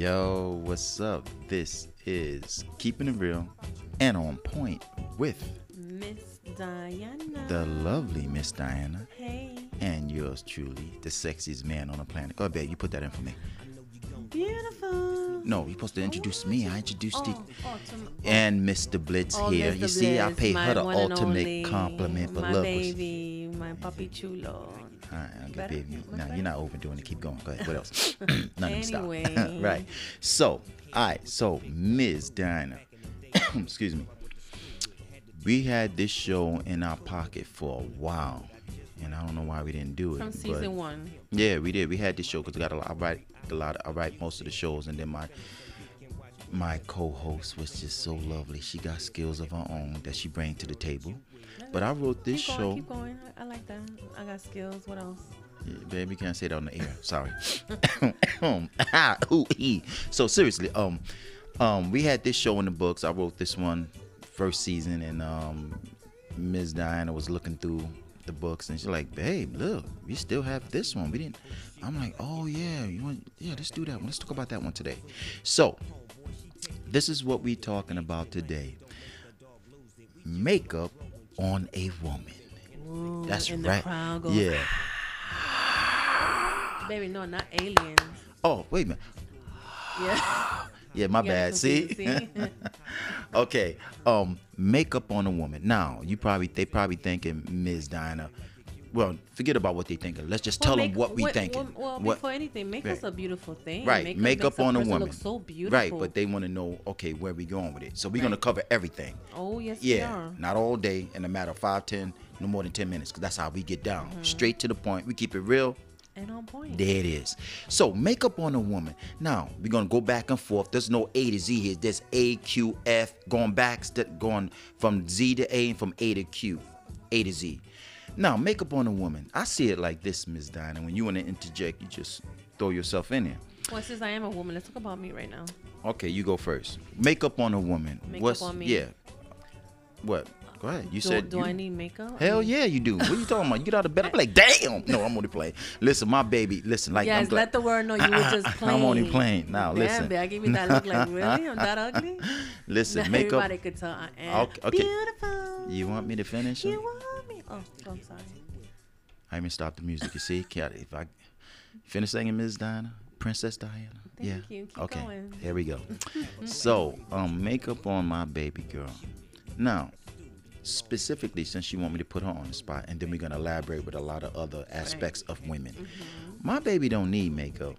Yo, what's up? This is Keeping It Real and On Point with Miss Diana. the lovely Miss Diana hey, and yours truly, the sexiest man on the planet. Go ahead, babe, you put that in for me. beautiful. No, you're supposed to introduce me. I introduced you. Oh, oh, And Mr. Blitz oh, here. Mr. You see, I paid her the ultimate only, compliment, but my look. baby, my puppy chulo. All right, I'll get Better? baby. Now better? you're not overdoing it. Keep going. Go ahead. What else? None of them Anyway. stop. right. So, all right. So, Ms. Diana, excuse me. We had this show in our pocket for a while, and I don't know why we didn't do it. From season one. Yeah, we did. We had this show because we got a lot. I write a lot. I write most of the shows, and then my my co-host was just so lovely. She got skills of her own that she bring to the table. But I wrote this keep show. going, keep going. I, I like that. I got skills. What else? Yeah, baby, can't say that on the air. Sorry. So seriously, um, um, we had this show in the books. I wrote this one first season, and um, Ms. Diana was looking through the books, and she's like, "Babe, look, we still have this one. We didn't." I'm like, "Oh yeah, you want? Yeah, let's do that one. Let's talk about that one today." So, this is what we talking about today: makeup on a woman. Ooh, That's right. The crowd goes, yeah. Baby, no, not aliens. Oh, wait a minute. Yeah. Yeah, my bad. See? see? okay. Um, makeup on a woman. Now, you probably they probably thinking Ms. Diana. Well, forget about what they thinking. Let's just tell them what we what- thinking. Well, well, What- before anything, makeup's Right. a beautiful thing. right, Makeup, makeup on a person woman. So beautiful. Right, but they want to know, okay, where we going with it. So we're gonna cover everything. oh yes, Yeah, not all day in a matter of five, ten, no more than ten minutes, because that's how we get down. Mm-hmm. Straight to the point. We keep it real. And on point. There it is. So makeup on a woman. Now we're gonna go back and forth. There's no A to Z here. There's A, Q, F, going back, going from Z to A and from A to Q, A to Z. Now makeup on a woman. I see it like this, Ms. Dinah. When you want to interject, you just throw yourself in there. Well, since I am a woman, let's talk about me right now. Okay, you go first. Makeup on a woman. Makeup What's on me? yeah? What? Go ahead. You Do, said do you, I need makeup? Hell yeah, you do. What are you talking about? You get out of bed. I'm like, damn. No, I'm only playing. Listen, my baby. Listen, like I'm Yes, glad- let the world know you were just playing. I'm only playing. Now, Damn, listen. babe, I gave you that look like, really? I'm that ugly? Listen, makeup. Everybody could tell I am Okay, okay. beautiful. You want me to finish? You want Oh, I'm sorry. I even stopped the music. You see, if I finish singing Ms. Diana, Princess Diana. Thank yeah. you. Keep okay. going. Here we go. so, um, makeup on my baby girl. Now, specifically, since you want me to put her on the spot, and then we're gonna elaborate with a lot of other aspects of women. Mm-hmm. My baby don't need makeup.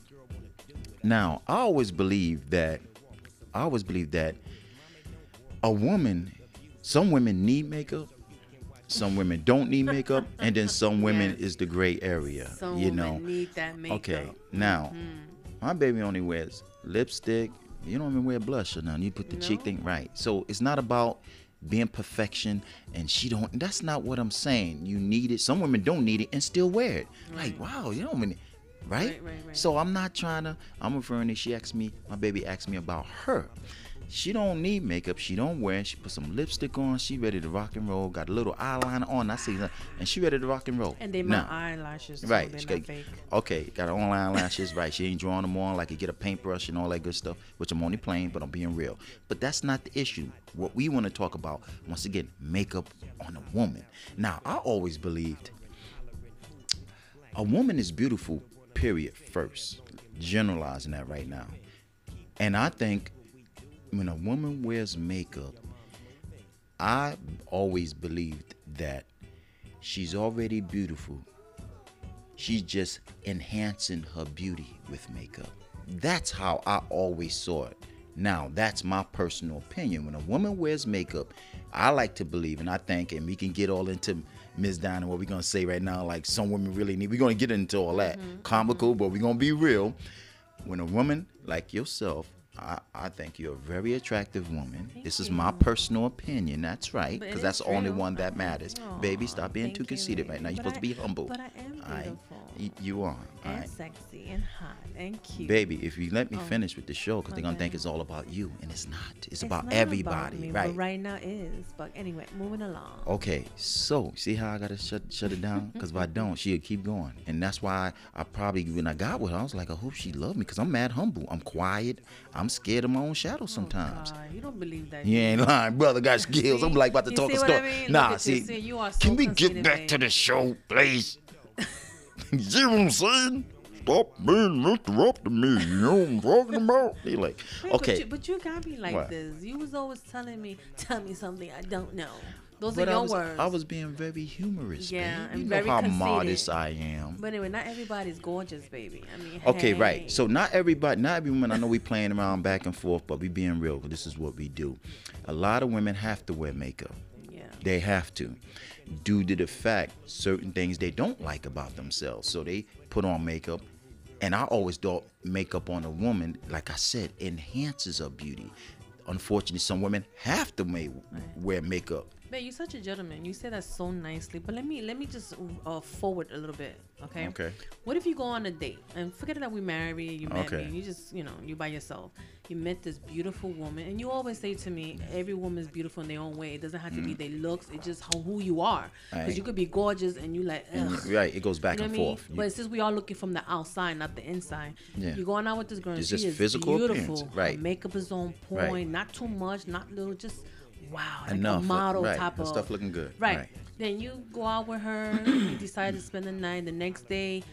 Now, I always believe that. I always believe that a woman, some women need makeup, some women don't need makeup, and then some women Yes. is the gray area. Some you know. need that makeup. Okay, now mm-hmm. my baby only wears lipstick. You don't even wear blush or nothing. You put the cheek thing right. So it's not about being perfection, and she don't. That's not what I'm saying. You need it. Some women don't need it and still wear it. Like wow, you don't mean. Right? Right, right, right. So I'm not trying to. I'm referring to. She asked me. My baby asked me about her. She don't need makeup. She don't wear. it. She put some lipstick on. She ready to rock and roll. Got a little eyeliner on. I see that, and she ready to rock and roll. And they my eyelashes. Right. Not got-. Okay, got her online lashes. Right. She ain't drawing them on like you get a paintbrush and all that good stuff, which I'm only playing, but I'm being real. But that's not the issue. What we want to talk about, once again, makeup on a woman. Now, I always believed a woman is beautiful, period, first. Generalizing that right now. And I think when a woman wears makeup, I always believed that she's already beautiful. She's just enhancing her beauty with makeup. That's how I always saw it. Now, that's my personal opinion. When a woman wears makeup, I like to believe, and I think, and we can get all into Ms. Dinah, what we're gonna say right now, like some women really need. We're gonna get into all that mm-hmm. comical, but we're gonna be real. When a woman like yourself, I, I think you're a very attractive woman. this is my personal opinion. That's right, because that's the only one that matters. Oh, Baby, stop being thank too you, conceited right now. You're But supposed to be humble. But I am beautiful. Y- You are. And right. sexy and hot and cute. Baby, if you let me Oh. finish with the show, because they're gonna think it's all about you, and it's not. It's, It's about not everybody, me, right? But right now is. But anyway, moving along. Okay, so see how I gotta shut shut it down? Because if I don't, she'll keep going, and that's why I probably when I got with her, I was like, I hope she loved me, because I'm mad humble, I'm quiet, I'm scared of my own shadow oh, sometimes. Oh, you don't believe that. You ain't lying, brother. Got skills. I'm like about to talk a story. I mean? Nah, see, you are can we get back to the show, please? you see what I'm saying? Stop being interrupting me. You know what I'm talking about? He like, Wait, okay. But you, but you got me like What? this. You was always telling me, tell me something I don't know. Those but are I your was, words. I was being very humorous, Yeah, babe. You know how conceited. modest I am. But anyway, not everybody's gorgeous, baby. I mean, Okay, hey. right. So not everybody, not every woman. I know we playing around back and forth, but we being real. This is what we do. A lot of women have to wear makeup. yeah, They have to, due to the fact certain things they don't like about themselves. So they put on makeup, and I always thought makeup on a woman, like I said, enhances her beauty. Unfortunately, some women have to make, wear makeup. Babe, you're such a gentleman. You say that so nicely. But let me let me just uh, forward a little bit, okay? Okay. What if you go on a date and forget that we married, you met Okay. me, you just you know you by yourself. You met this beautiful woman, and you always say to me, every woman's beautiful in their own way. It doesn't have to be their looks. It's just how, who you are. Because Right. you could be gorgeous and you like, ugh. right, it goes back You know and forth. You- But since we are looking from the outside, not the inside, Yeah. you're going out with this girl. and It's she just is physical beautiful. appearance, right. Her makeup is on Right. point, not too much, not little, just wow, like Enough, a model right. type Her of stuff looking good, Right. right. Then you go out with her. you decide to spend the night. The next day,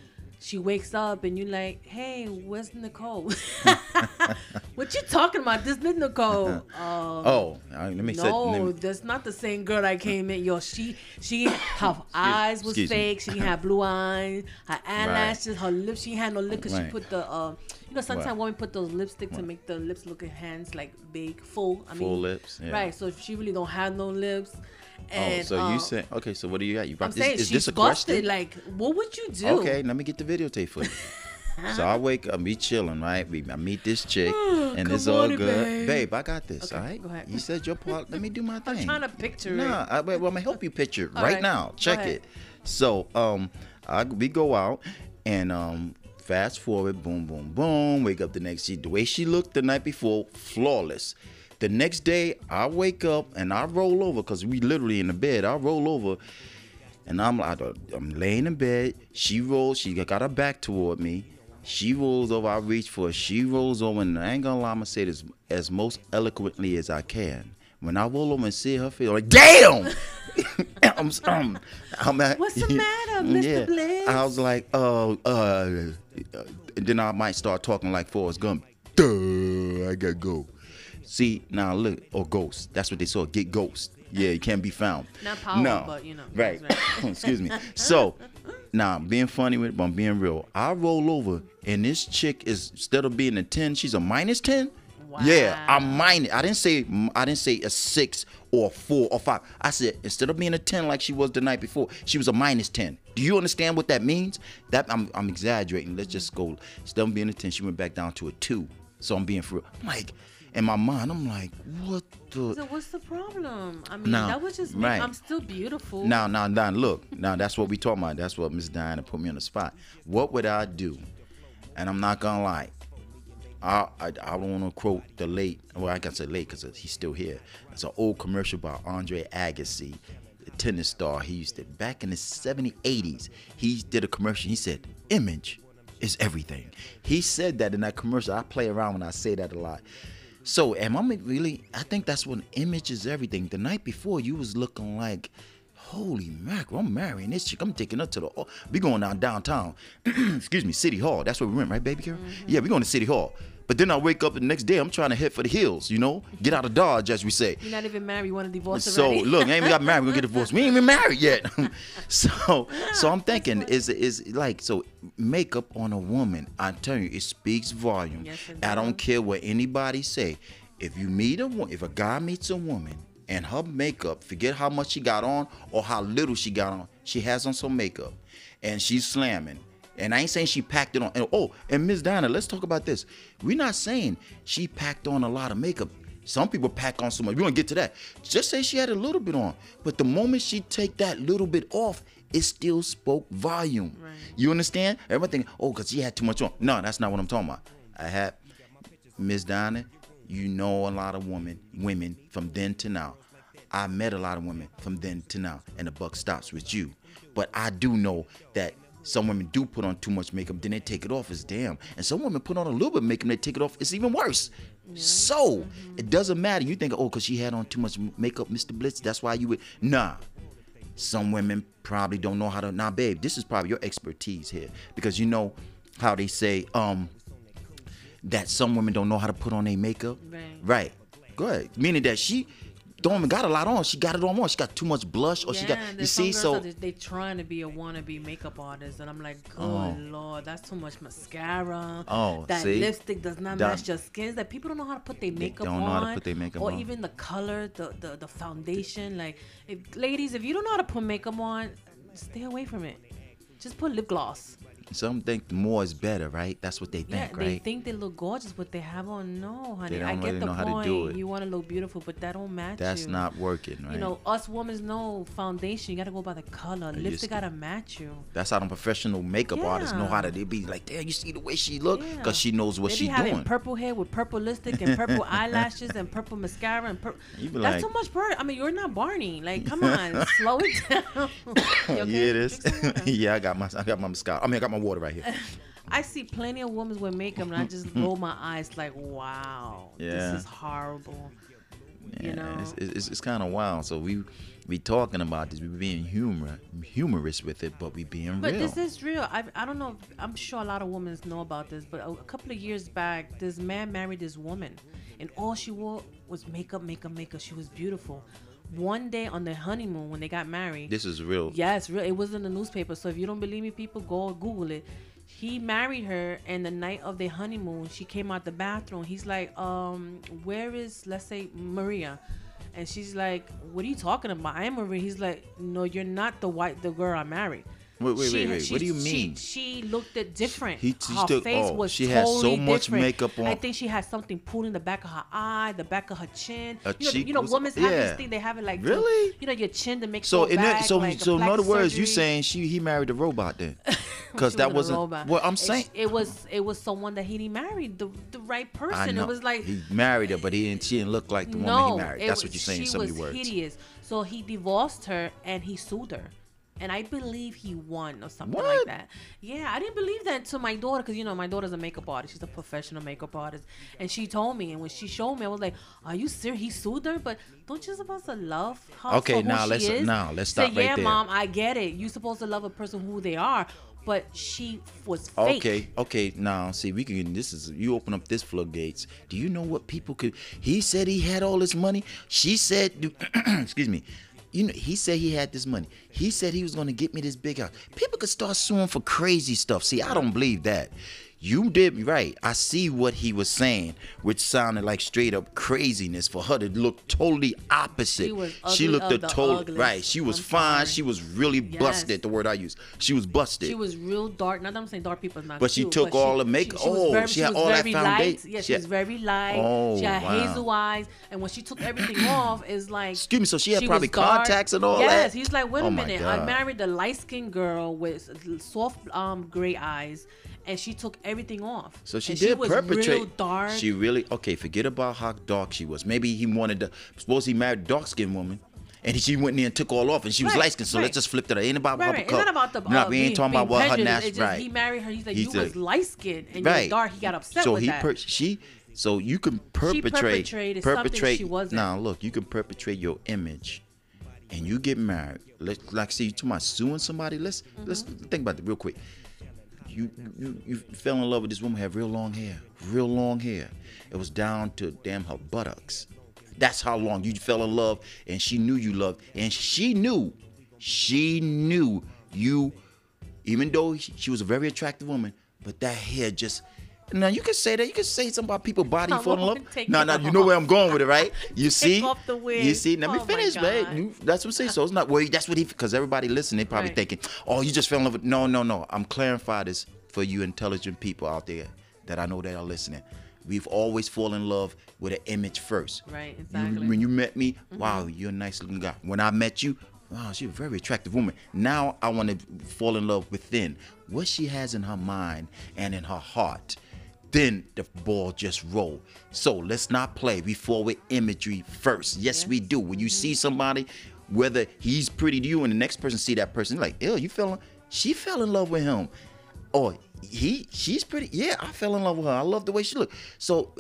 she wakes up and you're like, "Hey, where's Nicole? what you talking about? This is Nicole." Um, oh, right, let me say. let no, me- that's not the same girl I came in. Yo, she she her eyes was excuse me. fake. She had blue eyes. Her eyelashes, her lips. She had no lip because Right. she put the uh, you know sometimes Right. women put those lipstick to make the lips look at hands like big, full. I Full mean, lips, yeah. Right. So she really don't have no lips. And, oh, so you said okay. So what do you got? You brought I'm this, saying is this a busted. question? Like, what would you do? Okay, let me get the videotape for you. so I wake up, me chilling, right? We, I meet this chick, and it's all good. babe. I got this, Okay, all right? go ahead. You said your part. Let me do my thing. I'm trying to picture Nah, it. I, well, I'm gonna help you picture it right, right, now. Check it. So, um, I, we go out, and um, fast forward, boom, boom, boom. Wake up the next. She, the way she looked the night before, flawless. The next day, I wake up and I roll over because we literally in the bed. I roll over, and I'm like, I'm laying in bed. She rolls. She got her back toward me. She rolls over. I reach for her. She rolls over, and I ain't gonna lie. I'm gonna say this as most eloquently as I can. When I roll over and see her face, I'm like, damn. I'm, um, I'm at, What's the matter, Mr. Bliss? I was like, uh, uh, and then I might start talking like Forrest Gump. Duh, I gotta go. See now, look, or ghost. That's what they saw. Get ghost. Yeah, you can't be found. Not power, no. but, you know, Right. that's Excuse me. So, now I'm being funny with, it, but I'm being real. I roll over, and this chick is instead of being a ten, she's a minus ten. Wow. Yeah, I'm minus. I didn't say I didn't say a six or a four or five. I said instead of being a ten like she was the night before, she was a minus ten. Do you understand what that means? That I'm I'm exaggerating. Let's just go. Instead of being a ten, she went back down to a two. So I'm being for real. I'm like, in my mind, I'm like, what the? So what's the problem? I mean, No, that was just me. right. I'm still beautiful. Now, now, now, look. Now, that's what we talking about. That's what Miss Diana put me on the spot. What would I do? And I'm not gonna lie. I I, I don't want to quote the late. Well, I can say late because he's still here. It's an old commercial by Andre Agassi, the tennis star. He used to back in the 70s, 80s. He did a commercial. He said, "Image is everything." He said that in that commercial. I play around when I say that a lot. So am I really? I think that's when image is everything. The night before, you was looking like, holy mackerel! I'm marrying this chick. I'm taking her to the. We going down downtown. Excuse me, City Hall. That's where we went, right, baby girl? Mm-hmm. Yeah, we going to City Hall. But then I wake up the next day. I'm trying to head for the hills. You know, get out of Dodge, as we say. You're not even married. You want to divorce So already? look, I ain't even got married. We're gonna get divorced. We ain't even married yet. so so I'm thinking is is like so makeup on a woman. I tell you, it speaks volume. Yes, I don't care what anybody say. If you meet a if a guy meets a woman and her makeup, forget how much she got on or how little she got on, she has on some makeup, and she's slamming. And I ain't saying she packed it on. And, oh, and Miss Dinah, let's talk about this. We're not saying she packed on a lot of makeup. Some people pack on so much. We're gonna get to that. Just say she had a little bit on. But the moment she take that little bit off, it still spoke volume. Right. You understand? Everybody think, oh, because she had too much on. No, that's not what I'm talking about. I had Miss Donna. You know a lot of women, women from then to now. I met a lot of women from then to now, and the buck stops with you. But I do know that some women do put on too much makeup, then they take it off. It's damn. And some women put on a little bit of makeup, they take it off. It's even worse. So it doesn't matter. You think, oh, because she had on too much makeup, Mr. Blitz, that's why you would. Nah. Some women probably don't know how to. Nah, babe, this is probably your expertise here because you know how they say um that some women don't know how to put on their makeup. Right. Right. Go ahead. Meaning that she don't even got a lot on. She got it on more. She got too much blush, or she got. You see, so that they trying to be a wannabe makeup artist, and I'm like, oh. good Oh. lord, that's too much mascara. Oh, that see? lipstick does not That- match your skin. That people don't know how to put their makeup don't on, know how to put their makeup or on. even the color, the, the the foundation. Like, if ladies, if you don't know how to put makeup on, stay away from it. Just put lip gloss. Some think more is better, right? That's what they Yeah, think, they right? They think they look gorgeous, but they have on no, honey. don't I get really the know how to point. do it. You want to look beautiful, but that don't match That's you. not working, right? You know, us women know foundation. You gotta go by the color. Lipstick to. gotta match you. That's how them professional makeup artists know how to. They be like, damn, you see the way she look, Yeah. cause she knows what they she be doing. purple hair with purple lipstick and purple eyelashes and purple mascara and purple. That's like- too much. Per- I mean, you're not Barney. Like, come on, slow it down. Okay? Yeah, it is. Drink some water. yeah, I got my, I got my mascara. I mean, I got my water right here. I see plenty of women with makeup, and I just roll my eyes like, wow, Yeah. this is horrible. Yeah, You know? it's, it's, it's kind of wild. So we we talking about this. We being humor humorous with it, but we being But real. this is real. I, I don't know. I'm sure a lot of women know about this. But a, a couple of years back, this man married this woman, and all she wore was makeup, makeup, makeup. She was beautiful. One day on their honeymoon, when they got married, this is real. yes, real. It was in the newspaper. So if you don't believe me, people go Google it. He married her, and the night of their honeymoon, she came out the bathroom. He's like, um, where is, let's say, Maria? And she's like, what are you talking about? I am Maria. He's like, no, you're not the white, the girl I married. Wait, wait, She- wait, wait. she- What do you mean? She, looked different. He- she her took- face oh, was she had so totally much different. makeup on. I think she had something pulled in the back of her eye, the back of her chin. A you know, cheek you know, was- women have yeah. this thing. They have it like Really? you know, your chin to make So in back, that, so like so in other words, you saying she he married a robot then? Because that wasn't what I'm saying. It, was it was someone that he didn't married, the the right person. It was like he married her, but he didn't. She didn't look like the woman he married. That's was- what you're saying. in She so many was words. hideous. So he divorced her and he sued her. And I believe he won or something What? like that. Yeah, I didn't believe that to my daughter because you know my daughter's a makeup artist. She's a professional makeup artist, and she told me. And when she showed me, I was like, "Are you serious? He sued her, but don't you supposed to love her Okay, now let's- is? now let's stop right yeah, there. mom, I get it. You supposed to love a person who they are, but she was fake. Okay, okay. Now, see, we can. This is you open up this floodgates. Do you know what people could? He said he had all this money. She said, excuse me. You know, he said he had this money. He said he was going to get me this big house. People could start suing for crazy stuff. See, I don't believe that. You did right. I see what he was saying, which sounded like straight up craziness for her to look totally opposite. She was she looked a the total ugliest. right. She was I'm fine. sorry. She was really Yes. busted. The word I use. She was busted. She was real dark. Not that I'm saying dark people is not But she cute, took but all the makeup- oh, she had all that very foundation. Yeah, She she had- was very light. Oh, she had wow. hazel eyes, and when she took everything off, it's like Excuse me, so she had probably contacts and all yes, that? he's like, wait a Oh my minute, I married a light skinned girl with soft um gray eyes, and she took everything off. So she And did was perpetrate. Real dark. She really okay. Forget about how dark she was. Maybe he wanted to. Suppose he married dark skinned woman, and he, she went in there and took all off, and she was Right, light skinned. So right. let's just flip that. It ain't about Right, right. It's not about the. No, uh, we ain't talking about what her national. Right. He married her. He's like, He's you a- was light skinned and right. you're dark. He got upset so with he that. per- she. So you can perpetrate. something perpetrate. she wasn't. Now look, you can perpetrate your image, and you get married. Let's like see you talking about suing somebody. Let's let's Mm-hmm. think about it real quick. You, you you fell in love with this woman had real long hair, real long hair. It was down to damn her buttocks. That's how long you fell in love, and she knew you loved, and she knew, she knew you, even though she she was a very attractive woman, but that hair just. Now you can say that. You can say something about people body falling in love. No, no, you know where I'm going with it, right? You see, off the wig. you see. Let me Oh finish, babe. That's what I'm saying. So it's not well. That's what he because everybody listening, they probably Right. thinking, oh, you just fell in love with. No, no, no. I'm clarifying this for you intelligent people out there that I know that are listening. We've always fallen in love with an image first. Right, You- exactly. when you met me, wow, you're a nice looking guy. When I met you, wow, she's a very attractive woman. Now I want to fall in love within what she has in her mind and in her heart. Then the ball just roll. So let's not play before with imagery first. Yes, we do. When you see mm-hmm. somebody, whether he's pretty to you and the next person see that person, like, ew, you feeling? She fell in love with him. Or he, she's pretty. Yeah, I fell in love with her. I love the way she look. So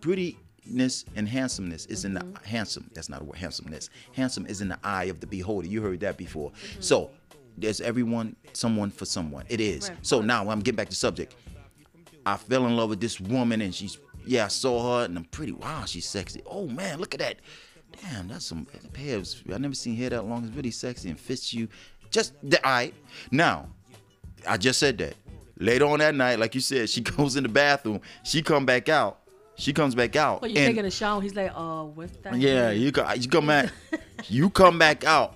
prettiness and handsomeness is in the mm-hmm. handsome. That's not a word. Handsomeness. Handsome is in the eye of the beholder. You heard that before. Mm-hmm. So there's everyone, someone for someone. It is. Right. So now I'm getting back to subject. I fell in love with this woman and she's yeah, I saw her and I'm pretty wow, she's sexy. Oh man, look at that. Damn, that's some pair of I never seen hair that long. It's really sexy and fits you. Just the eye. Now, I just said that. Later on that night, like you said, she goes in the bathroom. She come back out. She comes back out. But you taking a shower. He's like, uh, what's that? yeah, you co- you come back, you come back out,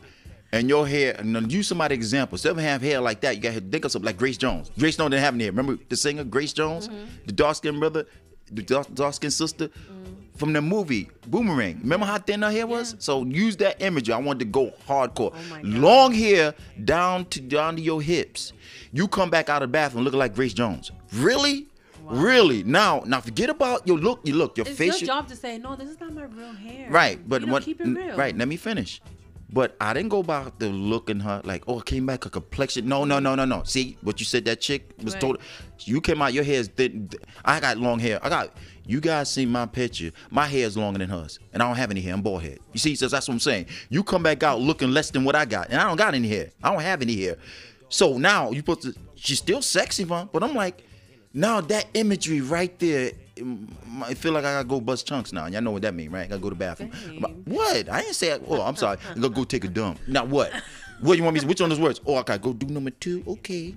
and your hair. And use somebody example. Instead of have hair like that, you got to think of something like Grace Jones. Grace Jones didn't have any hair. Remember the singer Grace Jones, Mm-hmm. the dark skinned brother, the dark, dark skinned sister Mm. from the movie Boomerang. Remember how thin her hair was? So use that imagery. I wanted to go hardcore. Oh. Long hair down to down to your hips. You come back out of the bathroom looking like Grace Jones. Really? Really? Now, now forget about your look. You look your face. It's your job to say, no, this is not my real hair. Right, but you know, what? keep it real. Right, let me finish. But I didn't go by the look in her, like, oh, it came back a complexion. No, no, no, no, no. See what you said? That chick was Right. told. You came out. Your hair is thin. I got long hair. I got. You guys see my picture. My hair is longer than hers, and I don't have any hair. I'm bald head. You see, so that's what I'm saying. You come back out looking less than what I got, and I don't got any hair. I don't have any hair. So now you supposed to. She's still sexy, man. But I'm like, now that imagery right there. I feel like I gotta go bust chunks now. Y'all know what that mean, right? I gotta go to the bathroom. What? I didn't say. Oh, I'm sorry. I gotta go take a dump. Now what? What you want me? to Which one of those words? Oh, I gotta go do number two. Okay.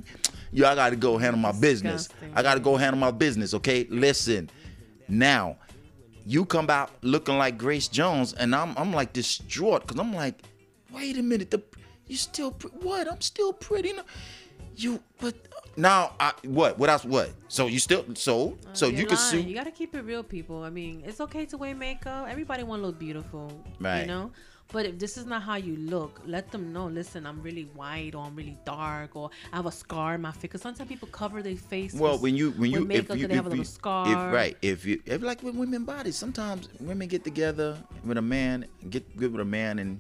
Yeah, I gotta go handle my business. Disgusting. I gotta go handle my business. Okay. Listen. Now, you come out looking like Grace Jones, and I'm I'm like distraught because I'm like, wait a minute, the you still pre- what? I'm still pretty. No- You but now I what? What else? What? So you still so uh, so You're can lying. sue. You gotta keep it real, people. I mean, it's okay to wear makeup. Everybody want to look beautiful, Right. You know. But if this is not how you look, let them know. Listen, I'm really white, or I'm really dark, or I have a scar in my face. Because sometimes people cover their face. Well, with- when you when you makeup, if you they have if a you little scar. if right if you if like with women bodies sometimes women get together with a man get good with a man and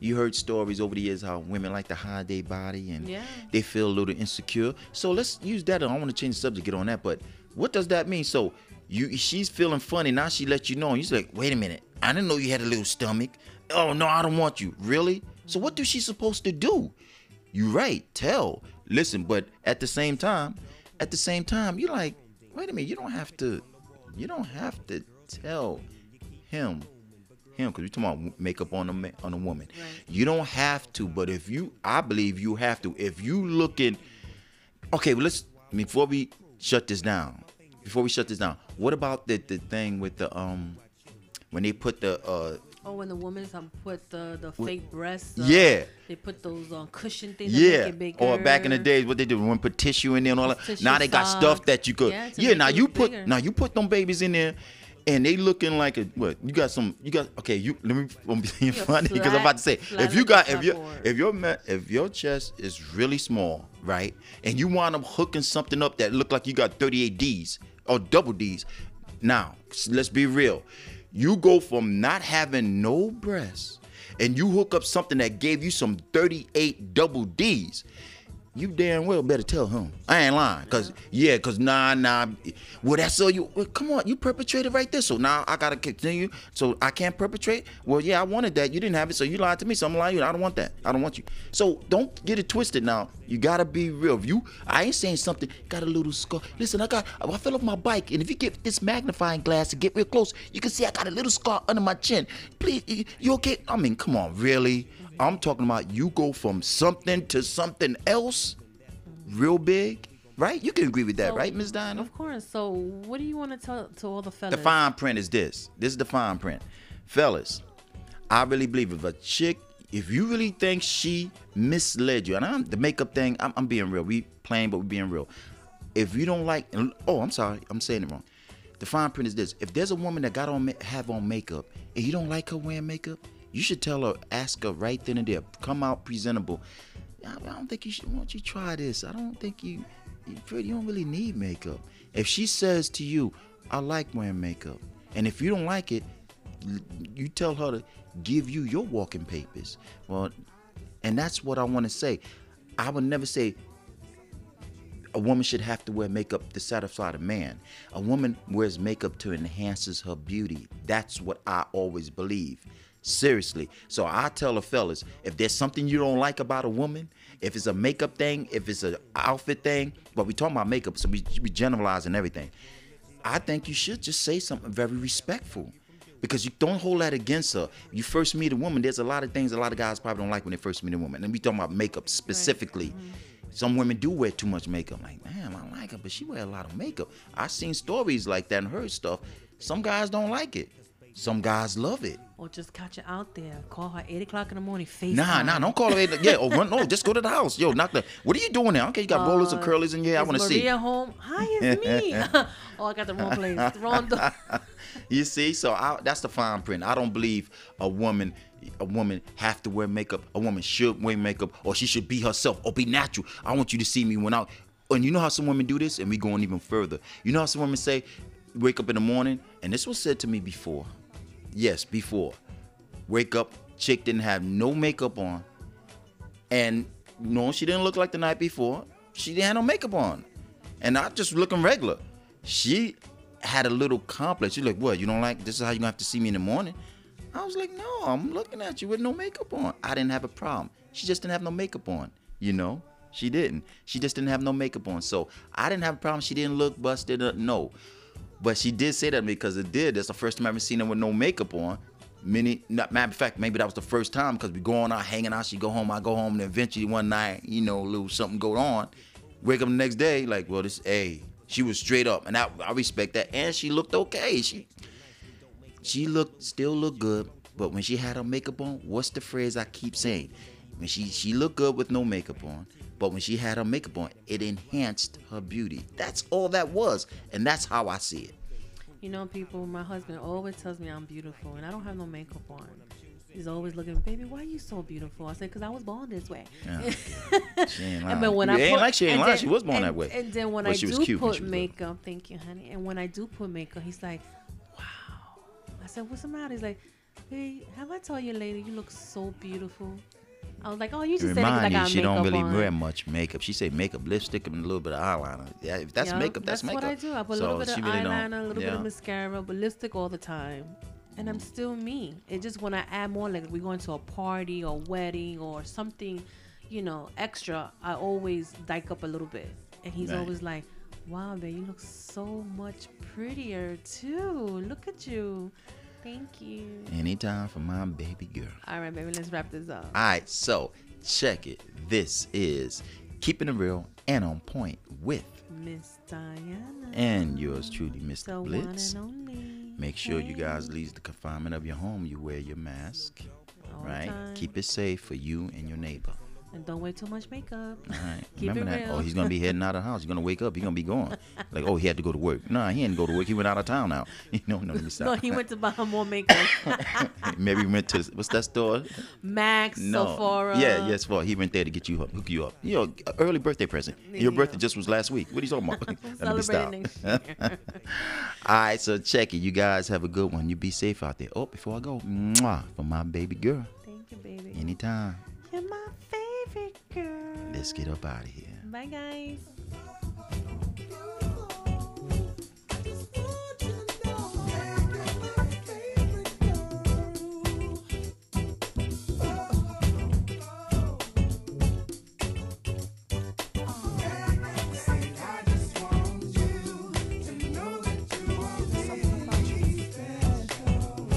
you heard stories over the years how women like to hide their body and Yeah. they feel a little insecure. So let's use that. I don't want to change the subject, get on that, but what does that mean? So you she's feeling funny now. She let you know, and you're like, wait a minute, I didn't know you had a little stomach. Oh no, I don't want you. Really? So what is she supposed to do? You right, tell. Listen, but at the same time, at the same time, you're like, wait a minute, you don't have to, you don't have to tell him, him, because we're talking about makeup on a ma- on a woman. Right. You don't have to, but if you, I believe you have to. If you looking, okay, well let's before we shut this down. Before we shut this down, what about the the thing with the um when they put the uh Oh, when the women's um, put the the fake breasts. uh, Yeah. They put those uh, cushion things. to Yeah. Make it. Or back in the days, what they did, when put tissue in there and all that. Now they got stuff that you could. Yeah, Yeah. now you look put now you put them babies in there, and they looking like a what? You got some. You got okay. You let me. I'm being funny because I'm about to say if you got if your if your if your chest is really small, right, and you wind up hooking something up that look like you got 38 D's or double D's. Now let's be real. You go from not having no breasts and you hook up something that gave you some 38 double D's, you damn well better tell him. I ain't lying. Cause yeah, cause nah, nah. Well, that's so you well, come on, you perpetrated right there. So now I gotta continue. So I can't perpetrate. Well, yeah, I wanted that. You didn't have it, so you lied to me. So I'm lying you. I don't want that. I don't want you. So don't get it twisted now. You gotta be real. If you I ain't saying something, got a little scar. Listen, I got I fell off my bike, and if you get this magnifying glass and get real close, you can see I got a little scar under my chin. Please, you okay? I mean, come on, really? I'm talking about you go from something to something else, real big, right? You can agree with that, So, right, Ms. Dinah? Of course. So, what do you want to tell to all the fellas? The fine print is this. This is the fine print. Fellas, I really believe if a chick, if you really think she misled you, and I'm the makeup thing, I'm, I'm being real. We playing, but we being real. If you don't like, oh, I'm sorry, I'm saying it wrong. The fine print is this: if there's a woman that got on have on makeup and you don't like her wearing makeup, You should tell her, ask her right then and there. Come out presentable. I, don't think you should. Why don't you try this? I don't think you, you, you don't really need makeup. If she says to you, I like wearing makeup, and if you don't like it, you tell her to give you your walking papers. Well, and that's what I want to say. I would never say a woman should have to wear makeup to satisfy the man. A woman wears makeup to enhances her beauty. That's what I always believe. Seriously. So I tell the fellas, if there's something you don't like about a woman, if it's a makeup thing, if it's an outfit thing, but we talking about makeup, so we we generalizing everything. I think you should just say something very respectful. Because you don't hold that against her. You first meet a woman, there's a lot of things a lot of guys probably don't like when they first meet a woman. And we talking about makeup specifically. Right. Mm-hmm some women do wear too much makeup. Like, man, I like her, but she wear a lot of makeup. I've seen stories like that and heard stuff. Some guys don't like it. Some guys love it. Or just catch her out there. Call her eight o'clock in the morning. Face. Nah, nah, don't call her eight. Yeah, or run. No, just go to the house. Yo, knock the. What are you doing now? Okay, you got uh, rollers and curlies in here. I want to see. Maria home. Hi, it's me. oh, I got the wrong place. The wrong door. you see, so I, that's the fine print. I don't believe a woman a woman have to wear makeup. A woman should wear makeup, or she should be herself, or be natural. I want you to see me when I. And you know how some women do this, and we going even further. You know how some women say, wake up in the morning, and this was said to me before. Yes, before. Wake up, chick didn't have no makeup on, and no, she didn't look like the night before. She didn't have no makeup on, and I just looking regular. She had a little complex. She's like, "What? You don't like? This is how you gonna have to see me in the morning." I was like, no, I'm looking at you with no makeup on. I didn't have a problem. She just didn't have no makeup on, you know? She didn't. She just didn't have no makeup on. So I didn't have a problem. She didn't look busted. No. But she did say that because it did. That's the first time I ever seen her with no makeup on. Many, not matter of fact, maybe that was the first time because we going out hanging out. She go home, I go home, and eventually one night, you know, a little something go on. Wake up the next day, like, well, this, hey, she was straight up, and I, I respect that. And she looked okay. She, she looked still looked good, but when she had her makeup on, what's the phrase I keep saying? When she she looked good with no makeup on, but when she had her makeup on, it enhanced her beauty. That's all that was, and that's how I see it. You know, people, my husband always tells me I'm beautiful, and I don't have no makeup on. He's always looking, baby, why are you so beautiful? I said, because I was born this way. Yeah. she ain't lying. And when I ain't put, like she ain't lying. She was born and, that way. And then when but I do put makeup, thank you, honey. And when I do put makeup, he's like, wow. I said, "What's the matter?" He's like, "Hey, have I told you, lady, you look so beautiful." I was like, "Oh, you just said like she don't really on. wear much makeup. She said makeup, lipstick, and a little bit of eyeliner. Yeah, if that's yep, makeup, that's, that's makeup. That's what I do. I put so a little bit of really eyeliner, a little yeah. bit of mascara, but lipstick all the time. And I'm still me. It just when I add more, like we're going to a party or wedding or something, you know, extra, I always dyke up a little bit. And he's right. always like, "Wow, babe, you look so much prettier too. Look at you." Thank you. Anytime for my baby girl. All right, baby, let's wrap this up. All right, so check it. This is Keeping It Real and On Point with Miss Diana. And yours truly, Mr. The Blitz. Make sure hey. you guys leave the confinement of your home. You wear your mask. All right? Keep it safe for you and your neighbor. And don't wear too much makeup. All right. Remember that. Real. Oh, he's gonna be heading out of the house. He's gonna wake up. He's gonna be gone. like, oh, he had to go to work. Nah, he didn't go to work. He went out of town now. You know, no, let me stop. no, he went to buy more makeup. Maybe he went to what's that store? Max, no. Sephora. Yeah, yes, for he went there to get you up, hook you up. You know, uh, early birthday present. Yeah. Your birthday just was last week. What are you talking about? let me stop. All right, so check it. You guys have a good one. You be safe out there. Oh, before I go, mwah, for my baby girl. Thank you, baby. Anytime. Let's get up out of here. Bye, guys.